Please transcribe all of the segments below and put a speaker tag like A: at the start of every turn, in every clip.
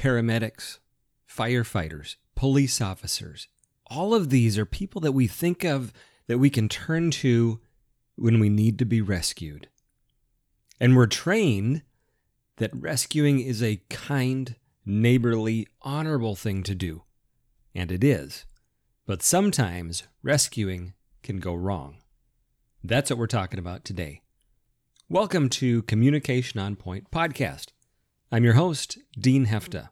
A: paramedics, firefighters, police officers. All of these are people that we think of that we can turn to when we need to be rescued. And we're trained that rescuing is a kind, neighborly, honorable thing to do. And it is. But sometimes rescuing can go wrong. That's what we're talking about today. Welcome to Communication on Point podcast. I'm your host, Dean Heffta.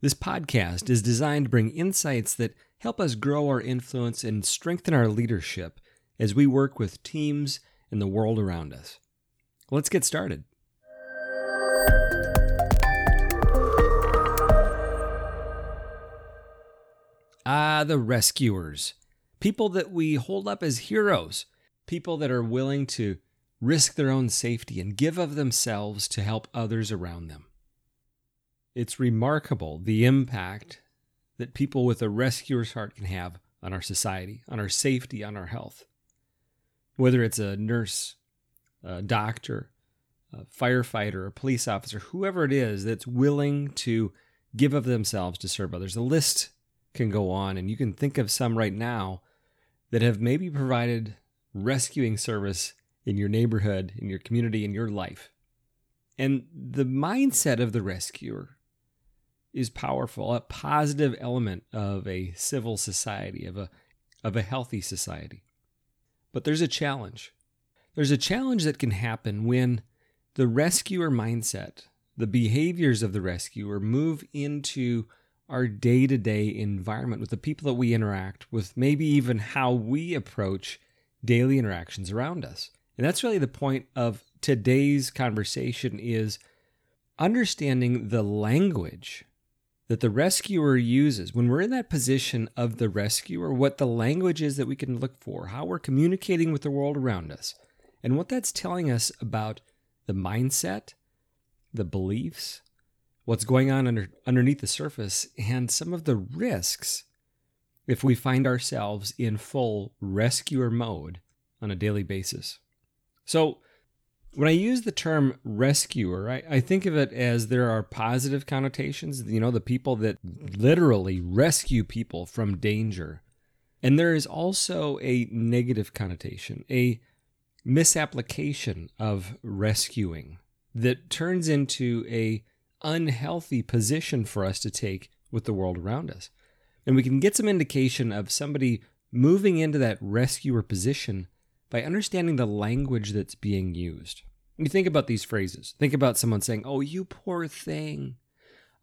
A: This podcast is designed to bring insights that help us grow our influence and strengthen our leadership as we work with teams and the world around us. Let's get started. Ah, the rescuers. People that we hold up as heroes. People that are willing to risk their own safety and give of themselves to help others around them. It's remarkable the impact that people with a rescuer's heart can have on our society, on our safety, on our health. Whether it's a nurse, a doctor, a firefighter, a police officer, whoever it is that's willing to give of themselves to serve others. The list can go on, and you can think of some right now that have maybe provided rescuing service in your neighborhood, in your community, in your life. And the mindset of the rescuer is powerful, a positive element of a civil society, of a, of a healthy society. But there's a challenge. There's a challenge that can happen when the rescuer mindset, the behaviors of the rescuer move into our day to day environment with the people that we interact with, maybe even how we approach daily interactions around us. And that's really the point of today's conversation is understanding the language that the rescuer uses when we're in that position of the rescuer, what the language is that we can look for, how we're communicating with the world around us, and what that's telling us about the mindset, the beliefs, what's going on under, underneath the surface, and some of the risks if we find ourselves in full rescuer mode on a daily basis. So, when I use the term rescuer, I, I, think of it as there are positive connotations, you know, the people that literally rescue people from danger. And there is also a negative connotation, a misapplication of rescuing that turns into a unhealthy position for us to take with the world around us. And we can get some indication of somebody moving into that rescuer position by understanding the language that's being used. You think about these phrases. Think about someone saying, Oh, you poor thing.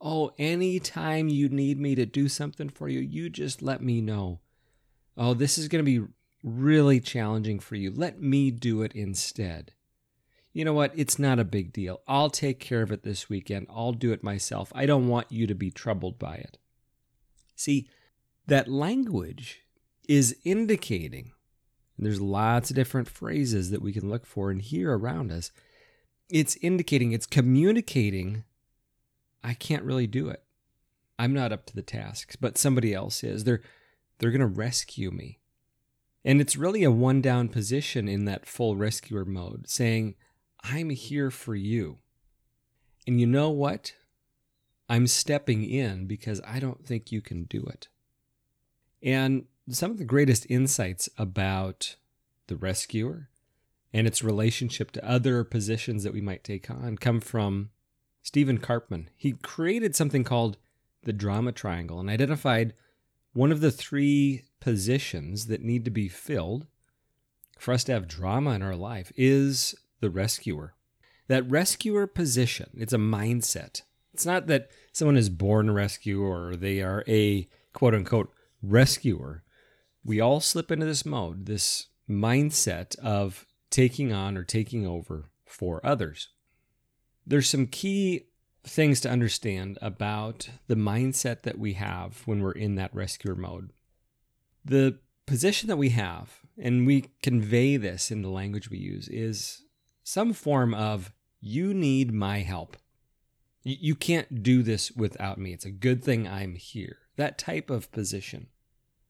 A: Oh, anytime you need me to do something for you, you just let me know. Oh, this is going to be really challenging for you. Let me do it instead you know what? It's not a big deal. I'll take care of it this weekend. I'll do it myself. I don't want you to be troubled by it. See, that language is indicating, there's lots of different phrases that we can look for and hear around us. It's indicating, it's communicating, I can't really do it. I'm not up to the task, but somebody else is. They're they're going to rescue me. And it's really a one down position in that full rescuer mode, saying, I'm here for you. And you know what? I'm stepping in because I don't think you can do it. And some of the greatest insights about the rescuer and its relationship to other positions that we might take on come from Stephen Karpman. He created something called the drama triangle and identified one of the three positions that need to be filled for us to have drama in our life is the rescuer. That rescuer position, it's a mindset. It's not that someone is born a rescuer or they are a quote unquote rescuer. We all slip into this mode, this mindset of taking on or taking over for others. There's some key things to understand about the mindset that we have when we're in that rescuer mode. The position that we have, and we convey this in the language we use, is some form of, you need my help. You can't do this without me. It's a good thing I'm here. That type of position.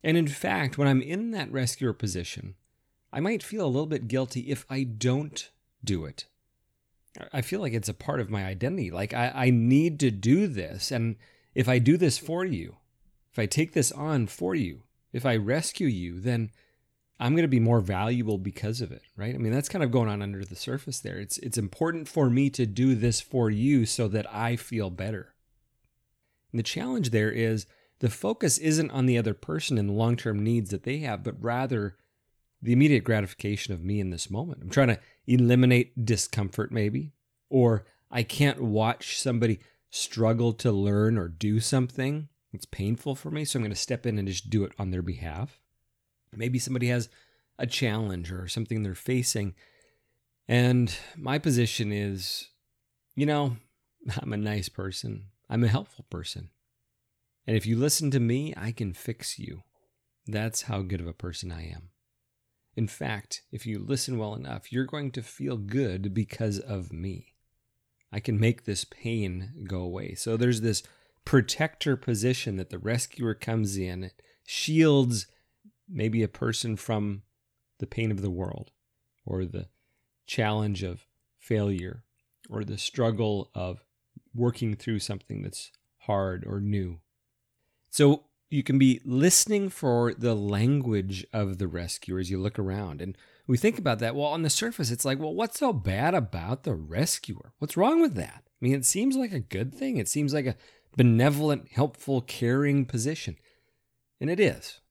A: And in fact, when I'm in that rescuer position, I might feel a little bit guilty if I don't do it. I feel like it's a part of my identity. Like I, I need to do this. And if I do this for you, if I take this on for you, if I rescue you, then I'm going to be more valuable because of it, right? I mean, that's kind of going on under the surface there. It's it's important for me to do this for you so that I feel better. And the challenge there is the focus isn't on the other person and the long-term needs that they have, but rather the immediate gratification of me in this moment. I'm trying to eliminate discomfort maybe, or I can't watch somebody struggle to learn or do something. It's painful for me, so I'm going to step in and just do it on their behalf. Maybe somebody has a challenge or something they're facing. And my position is, you know, I'm a nice person. I'm a helpful person. And if you listen to me, I can fix you. That's how good of a person I am. In fact, if you listen well enough, you're going to feel good because of me. I can make this pain go away. So there's this protector position that the rescuer comes in, it shields maybe a person from the pain of the world or the challenge of failure or the struggle of working through something that's hard or new. So you can be listening for the language of the rescuer as you look around. And we think about that. Well, on the surface, it's like, well, what's so bad about the rescuer? What's wrong with that? I mean, it seems like a good thing. It seems like a benevolent, helpful, caring position. And it is.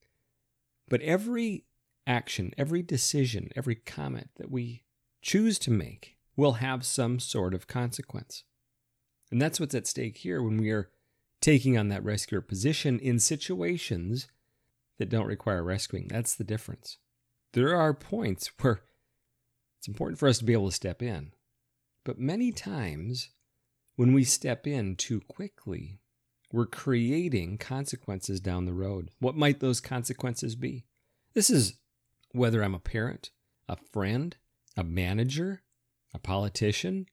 A: But every action, every decision, every comment that we choose to make will have some sort of consequence. And that's what's at stake here when we are taking on that rescuer position in situations that don't require rescuing. That's the difference. There are points where it's important for us to be able to step in. But many times, when we step in too quickly, we're creating consequences down the road. What might those consequences be? This is whether I'm a parent, a friend, a manager, a politician.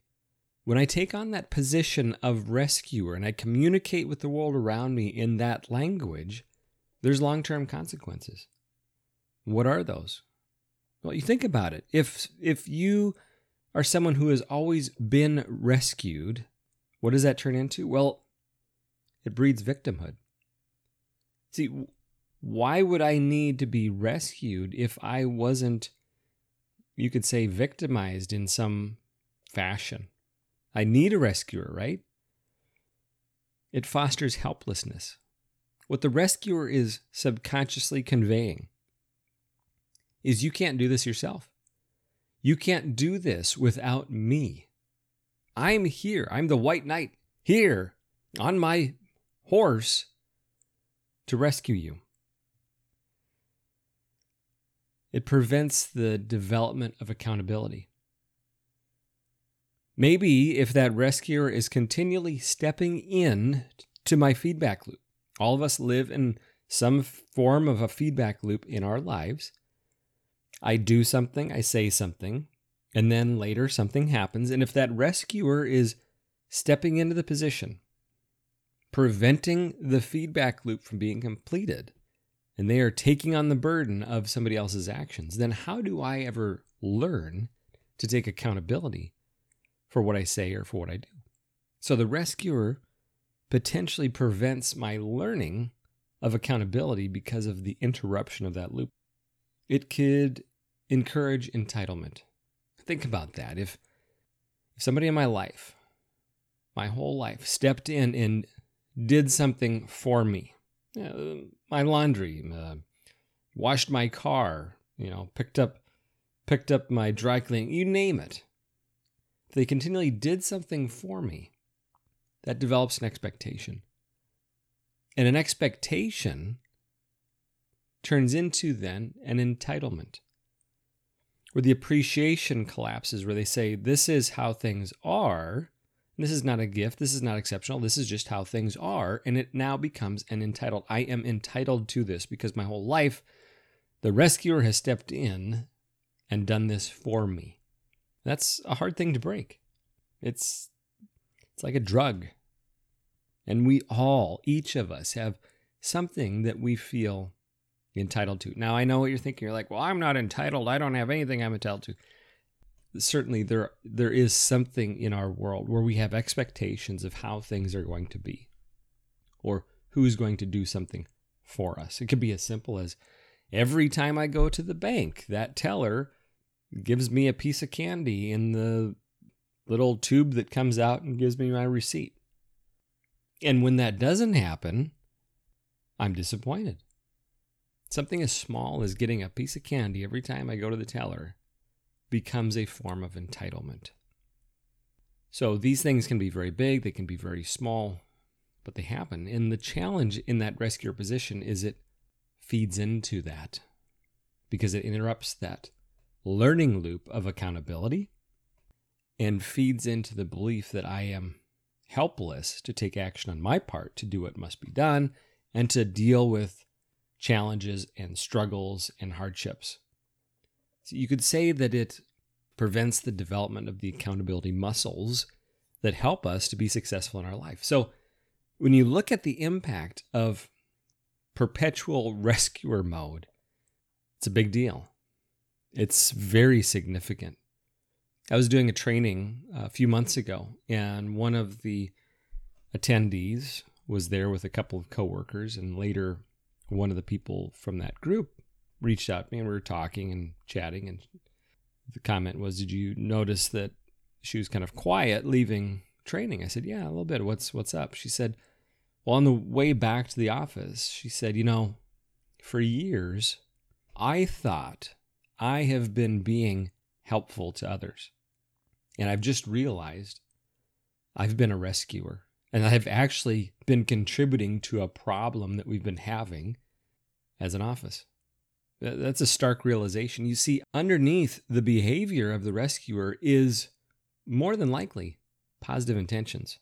A: When I take on that position of rescuer and I communicate with the world around me in that language, there's long term consequences. What are those? Well, you think about it. If if you are someone who has always been rescued, what does that turn into? Well, it breeds victimhood. See, why would I need to be rescued if I wasn't, you could say, victimized in some fashion? I need a rescuer, right? It fosters helplessness. What the rescuer is subconsciously conveying is you can't do this yourself. You can't do this without me. I'm here. I'm the white knight here on my horse to rescue you. It prevents the development of accountability. Maybe if that rescuer is continually stepping in to my feedback loop, all of us live in some form of a feedback loop in our lives. I do something, I say something, and then later something happens. And if that rescuer is stepping into the position preventing the feedback loop from being completed and they are taking on the burden of somebody else's actions, then how do I ever learn to take accountability for what I say or for what I do? So the rescuer potentially prevents my learning of accountability because of the interruption of that loop. It could encourage entitlement. Think about that. If, if somebody in my life, my whole life, stepped in and did something for me. Uh, my laundry, uh, washed my car, you know, picked up picked up my dry cleaning, you name it. They continually did something for me. That develops an expectation. And an expectation turns into then an entitlement where the appreciation collapses, where they say, This is how things are. This is not a gift. This is not exceptional. This is just how things are. And it now becomes an entitled. I am entitled to this because my whole life, the rescuer has stepped in and done this for me. That's a hard thing to break. It's it's like a drug. And we all, each of us, have something that we feel entitled to. Now, I know what you're thinking. You're like, well, I'm not entitled. I don't have anything I'm entitled to. certainly there there is something in our world where we have expectations of how things are going to be or who's going to do something for us. It could be as simple as every time I go to the bank, that teller gives me a piece of candy in the little tube that comes out and gives me my receipt. And when that doesn't happen, I'm disappointed. Something as small as getting a piece of candy every time I go to the teller becomes a form of entitlement. So these things can be very big, they can be very small, but they happen. And the challenge in that rescuer position is it feeds into that because it interrupts that learning loop of accountability and feeds into the belief that I am helpless to take action on my part to do what must be done and to deal with challenges and struggles and hardships. So you could say that it prevents the development of the accountability muscles that help us to be successful in our life. So when you look at the impact of perpetual rescuer mode, it's a big deal. It's very significant. I was doing a training uh, a few months ago, and one of the attendees was there with a couple of coworkers, and later one of the people from that group reached out to me and we were talking and chatting and the comment was did you notice that she was kind of quiet leaving training? I said yeah a little bit. What's what's up? She said well on the way back to the office she said you know for years i thought i have been being helpful to others and i've just realized i've been a rescuer and I've actually been contributing to a problem that we've been having as an office. That's a stark realization. You see, underneath the behavior of the rescuer is more than likely positive intentions,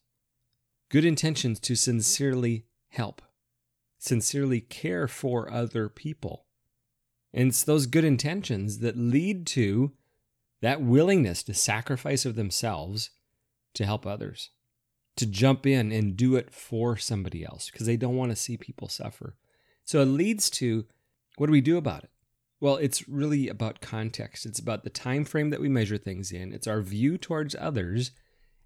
A: good intentions to sincerely help, sincerely care for other people. And it's those good intentions that lead to that willingness to sacrifice of themselves to help others to jump in and do it for somebody else because they don't want to see people suffer. So it leads to what do we do about it? Well, it's really about context. It's about the time frame that we measure things in. It's our view towards others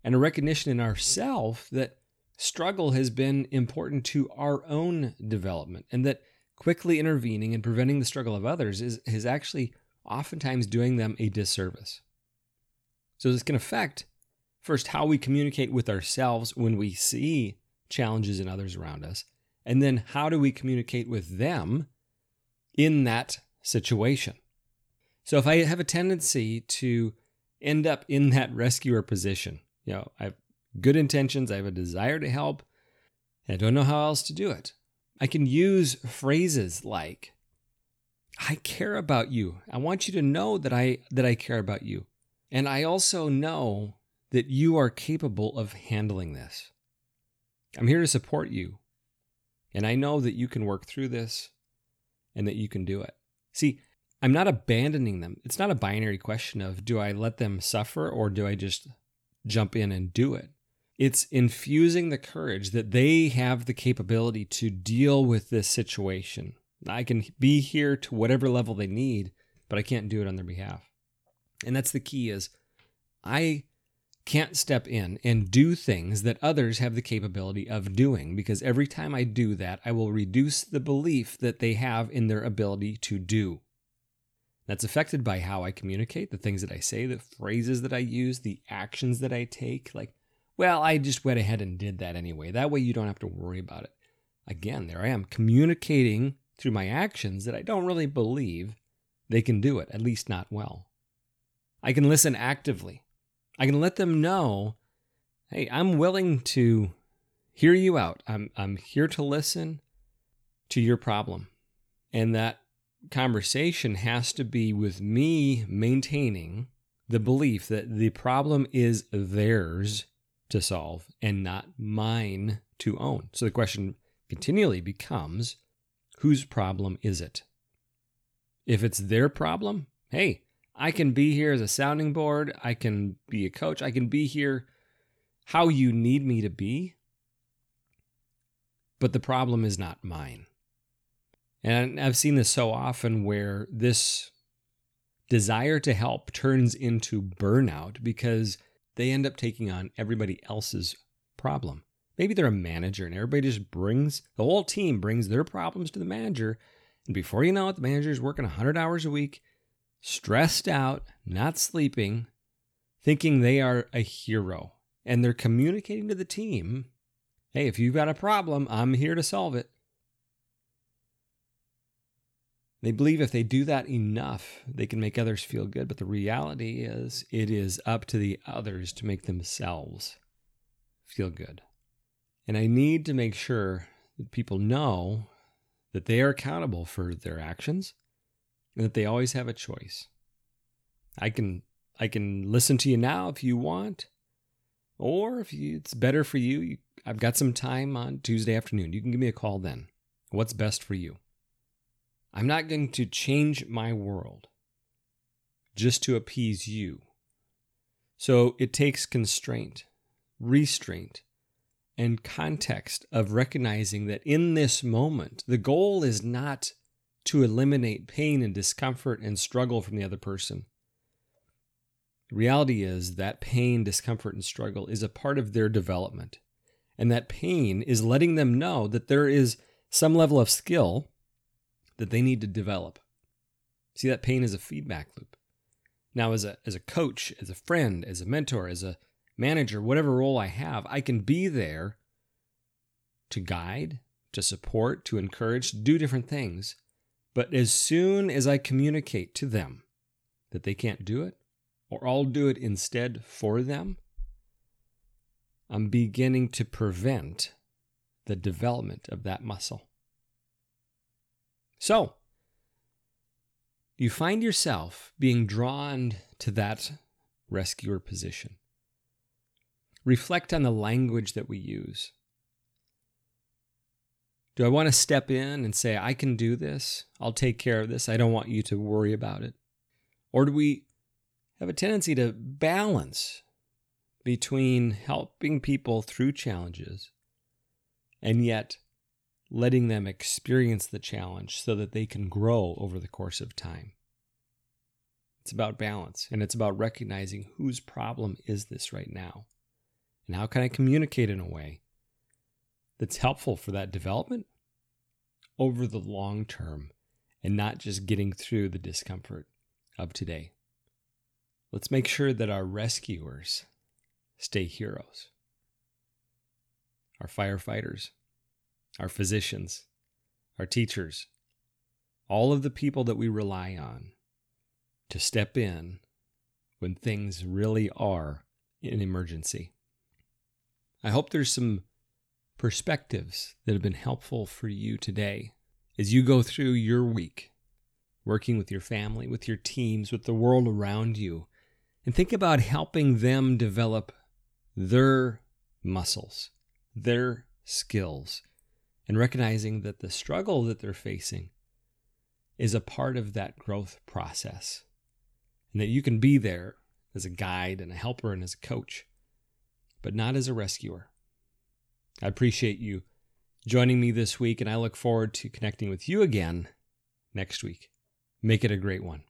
A: and a recognition in ourself that struggle has been important to our own development and that quickly intervening and preventing the struggle of others is, is actually oftentimes doing them a disservice. So this can affect First, how we communicate with ourselves when we see challenges in others around us. And then, how do we communicate with them in that situation? So, if I have a tendency to end up in that rescuer position, you know, I have good intentions, I have a desire to help, and I don't know how else to do it. I can use phrases like, I care about you. I want you to know that I that I care about you. And I also know that you are capable of handling this. I'm here to support you. And I know that you can work through this and that you can do it. See, I'm not abandoning them. It's not a binary question of do I let them suffer or do I just jump in and do it? It's infusing the courage that they have the capability to deal with this situation. I can be here to whatever level they need, but I can't do it on their behalf. And that's the key is I can't step in and do things that others have the capability of doing because every time I do that, I will reduce the belief that they have in their ability to do. That's affected by how I communicate, the things that I say, the phrases that I use, the actions that I take. Like, well, I just went ahead and did that anyway. That way you don't have to worry about it. Again, there I am communicating through my actions that I don't really believe they can do it, at least not well. I can listen actively I can let them know, hey, I'm willing to hear you out. I'm I'm here to listen to your problem. And that conversation has to be with me maintaining the belief that the problem is theirs to solve and not mine to own. So the question continually becomes whose problem is it? If it's their problem, hey, I can be here as a sounding board. I can be a coach. I can be here how you need me to be. But the problem is not mine. And I've seen this so often where this desire to help turns into burnout because they end up taking on everybody else's problem. Maybe they're a manager and everybody just brings, the whole team brings their problems to the manager. And before you know it, the manager is working 100 hours a week, stressed out, not sleeping, thinking they are a hero. And they're communicating to the team hey, if you've got a problem, I'm here to solve it. They believe if they do that enough, they can make others feel good. But the reality is, it is up to the others to make themselves feel good. And I need to make sure that people know that they are accountable for their actions and that they always have a choice. I can I can listen to you now if you want, or if you, it's better for you, you, I've got some time on Tuesday afternoon. You can give me a call then. What's best for you? I'm not going to change my world just to appease you. So it takes constraint, restraint, and context of recognizing that in this moment, the goal is not to eliminate pain and discomfort and struggle from the other person. The reality is that pain, discomfort, and struggle is a part of their development. And that pain is letting them know that there is some level of skill that they need to develop. See, that pain is a feedback loop. Now, as a, as a coach, as a friend, as a mentor, as a manager, whatever role I have, I can be there to guide, to support, to encourage, to do different things. But as soon as I communicate to them that they can't do it, or I'll do it instead for them, I'm beginning to prevent the development of that muscle. So, you find yourself being drawn to that rescuer position. Reflect on the language that we use. Do I want to step in and say, I can do this? I'll take care of this. I don't want you to worry about it. Or do we have a tendency to balance between helping people through challenges and yet letting them experience the challenge so that they can grow over the course of time. It's about balance and it's about recognizing whose problem is this right now and how can I communicate in a way that's helpful for that development over the long term and not just getting through the discomfort of today. Let's make sure that our rescuers stay heroes. Our firefighters, our physicians, our teachers, all of the people that we rely on to step in when things really are an emergency. I hope there's some perspectives that have been helpful for you today as you go through your week, working with your family, with your teams, with the world around you, and think about helping them develop their muscles, their skills, and recognizing that the struggle that they're facing is a part of that growth process and that you can be there as a guide and a helper and as a coach, but not as a rescuer. I appreciate you joining me this week, and I look forward to connecting with you again next week. Make it a great one.